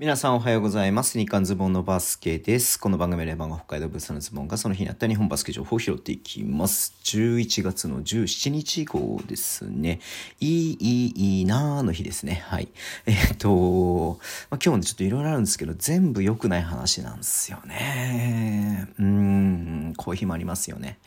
皆さんおはようございます。日刊ズボンのバスケです。この番組レバンが北海道物産のズボンがその日にあった日本バスケ情報を拾っていきます。11月の17日号ですね。いい、いい、いいなーの日ですね。はい。え、っと、まあ、今日もちょっといろいろあるんですけど、全部良くない話なんですよね。うーん、こういう日もありますよね。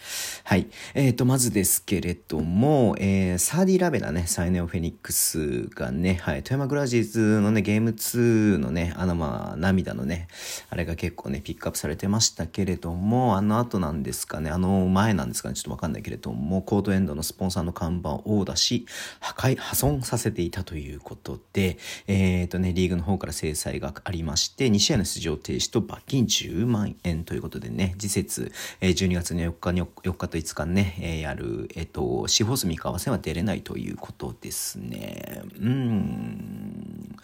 はい。え、っと、まずですけれども、えー、サーディラベラね、サイネオフェニックスがね、はい、富山グラジーズのね、ゲーム2のね、ね、あのまあ涙のね、あれが結構ね、ピックアップされてましたけれども、あの後なんですかね、あの前なんですかね、ちょっとわかんないけれども、コートエンドのスポンサーの看板を殴打し、破壊、破損させていたということで、えっ、ー、とね、リーグの方から制裁がありまして、2試合の出場停止と罰金10万円ということでね、次節、えー、12月の4日に、4日と5日ね、えー、やる、えっ、ー、と、司法住三河戦は出れないということですね。うん。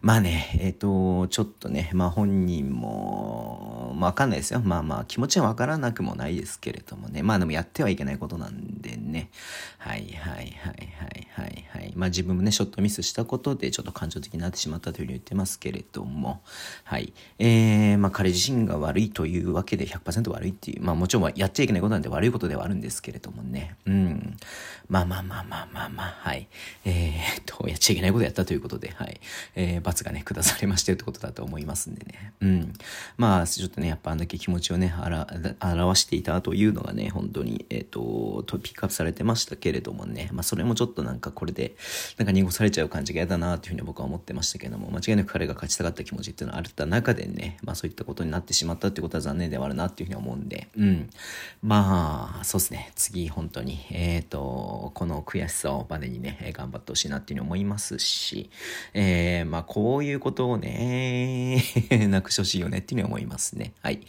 まあね、えっ、ー、と、ちょっとね、まあ本人も、まあわかんないですよ。まあまあ気持ちはわからなくもないですけれどもね。まあでもやってはいけないことなんでね。はいはいはいはいはいはい。まあ自分もね、ショットミスしたことでちょっと感情的になってしまったというふうに言ってますけれども。はい。えー、まあ彼自身が悪いというわけで100%悪いっていう。まあもちろんやっちゃいけないことなんで悪いことではあるんですけれどもね。うん。まあまあまあまあまあまあ、はい。えー、っと、やっちゃいけないことやったということで、はい。えー罰がね、下されましたよってことだと思いますんでね。うん。まあ、ちょっとね、やっぱあんだけ気持ちをね、表していたというのがね、本当に、えっ、と、ピックアップされされてましたけれどもね、まあ、それもちょっとなんかこれで、なんか濁されちゃう感じが嫌だなというふうに僕は思ってましたけども、間違いなく彼が勝ちたかった気持ちっていうのはあった中でね、まあそういったことになってしまったってことは残念ではあるなっていうふうに思うんで、うん。まあ、そうですね、次本当に、えっ、ー、と、この悔しさをバネにね、頑張ってほしいなっていうふうに思いますし、えー、まあこういうことをね、なくしてほしいよねっていうふうに思いますね。はい。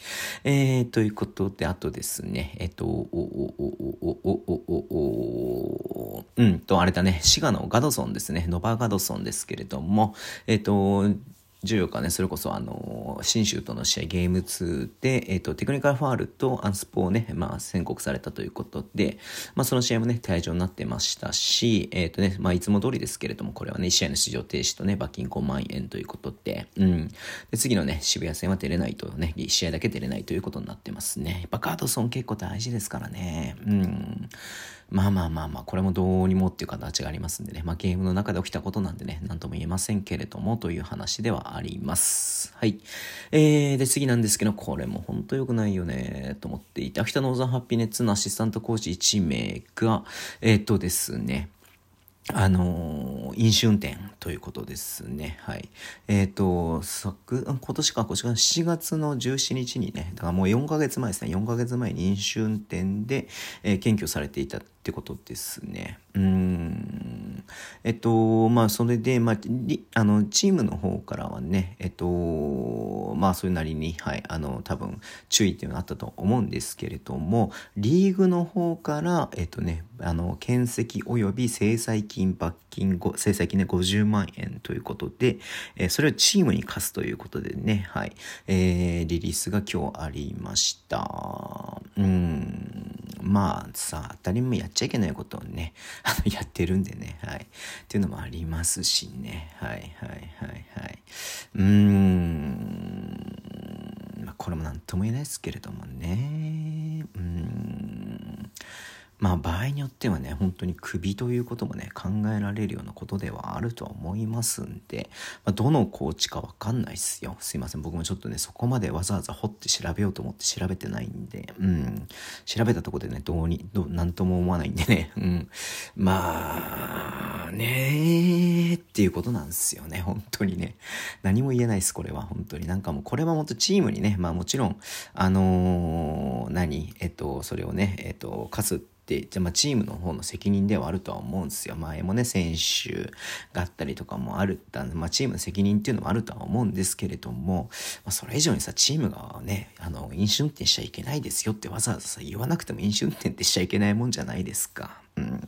えー、ということで、あとですね、えっーと、お、お、お、お、お、お、お、お、うんと、あれだね、滋賀のガドソンですね、ノバガドソンですけれども、えっと、14日ね、それこそあの、新州との試合ゲーム2で、えっ、ー、と、テクニカルファールとアンスポをね、まあ宣告されたということで、まあその試合もね、退場になってましたし、えっ、ー、とね、まあいつも通りですけれども、これはね、1試合の出場停止とね、罰金5万円ということで、うん。で、次のね、渋谷戦は出れないとね、1試合だけ出れないということになってますね。やっぱカードソン結構大事ですからね。うん。まあまあまあまあ、これもどうにもっていう形がありますんでね、まあゲームの中で起きたことなんでね、なんとも言えませんけれども、という話ではあります。はい。えー、で、次なんですけど、これも本当良くないよね、と思っていて、秋田ノーザンハッピーネッツのアシスタントコーチ1名が、えっ、ー、とですね、あのー、飲酒運転ということですね。はい。えっ、ー、と、昨、今年か、今年か、7月の17日にね、だからもう4ヶ月前ですね、4ヶ月前に飲酒運転で、えー、検挙されていたってことですね。うん。えっと、まあ、それで、まあ、あの、チームの方からはね、えっと、まあ、それなりに、はい、あの、多分、注意っていうのがあったと思うんですけれども、リーグの方から、えっとね、あの、検責及び制裁金、罰金、制裁金で50万円ということで、えー、それをチームに貸すということでね、はい、えー、リリースが今日ありました。うん。まあさ、当たり前やっちゃいけないことをね、あの、やってるんでね、はい。っていうのもありますしね、はいはいはいはい。うーん、まあこれも何とも言えないですけれどもね、まあ場合によってはね、本当に首ということもね、考えられるようなことではあるとは思いますんで、まあ、どのコーチかわかんないっすよ。すいません。僕もちょっとね、そこまでわざわざ掘って調べようと思って調べてないんで、うん。調べたとこでね、どうに、どう、なんとも思わないんでね、うん。まあ、ねーっていうことなんですよね。本当にね。何も言えないです、これは。本当に。なんかもう、これはもっとチームにね、まあもちろん、あのー、何？えっと、それをね、えっと、かて、じゃまあチームの方の責任ではあるとは思うんですよ。前もね、選手があったりとかもあるまあチームの責任っていうのもあるとは思うんですけれども、まあそれ以上にさ、チームがね、あの、飲酒運転しちゃいけないですよってわざわざさ、言わなくても飲酒運転ってしちゃいけないもんじゃないですか。うん。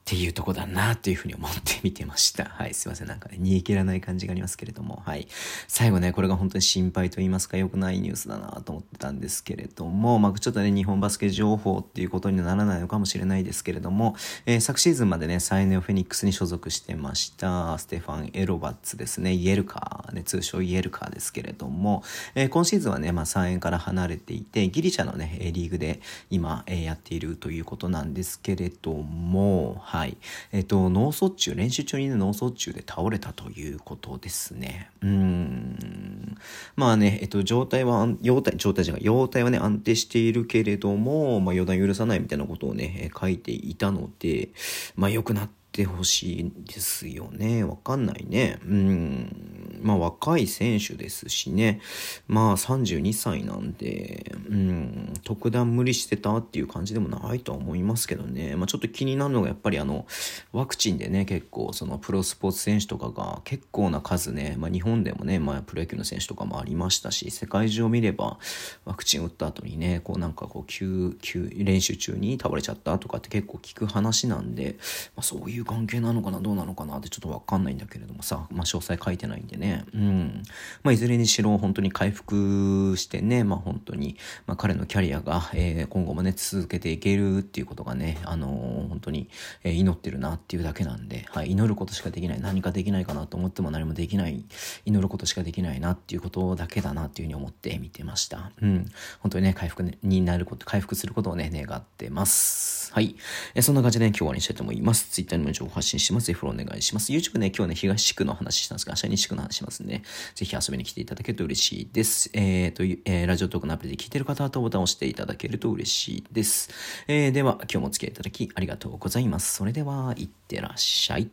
っていうとこだなというふうに思って見てました。はい、すいません。なんかね、煮え切らない感じがありますけれども、はい。最後ね、これが本当に心配と言いますか、良くないニュースだなと思ってたんですけれども、まあ、ちょっとね、日本バスケ情報っていうことにならないのかもしれないですけれども、えー、昨シーズンまでね、サイネオフェニックスに所属してました、ステファン・エロバッツですね、イエルカー、ね、通称イエルカーですけれども、えー、今シーズンはね、まあ、3円から離れていて、ギリシャのね、リーグで今、えー、やっているということなんですけれども、はい。えっ、と、脳卒中、練習中にね、脳卒中で倒れたということですね。うん。まあね、えっと、状態は、容態、状態じゃない、容態はね、安定しているけれども、まあ、予断許さないみたいなことをね、書いていたので、まあ、良くなってほしいですよね。わかんないね。うん。まあ若い選手ですしね、まあ32歳なんで、うん、特段無理してたっていう感じでもないとは思いますけどね、まあちょっと気になるのがやっぱりあの、ワクチンでね、結構そのプロスポーツ選手とかが結構な数ね、まあ日本でもね、まあプロ野球の選手とかもありましたし、世界中を見ればワクチン打った後にね、こうなんかこう急、急、練習中に倒れちゃったとかって結構聞く話なんで、まあそういう関係なのかな、どうなのかなってちょっとわかんないんだけれどもさ、まあ詳細書いてないんでね、うん。まあ、いずれにしろ本当に回復してね、まあ、本当に、まあ、彼のキャリアが、えー、今後もね、続けていけるっていうことがね、あのー、本当に、えー、祈ってるなっていうだけなんで、はい、祈ることしかできない。何かできないかなと思っても何もできない。祈ることしかできないなっていうことだけだなっていうふうに思って見てました。うん。本当にね、回復になること、回復することをね、願ってます。はい。えそんな感じで、ね、今日終わりにしたいと思います。Twitter にも情報発信します。ぜひフォローお願いします。YouTube ね、今日ね、東地区の話したんですが、明日西区の話しますね。ぜひ遊びに来ていただけると嬉しいです。えー、と、えー、ラジオトークのアプリで聞いてる方はボタンを押していただけると嬉しいです。えー、では、今日もお付き合いいただきありがとうございます。それでは、いってらっしゃい。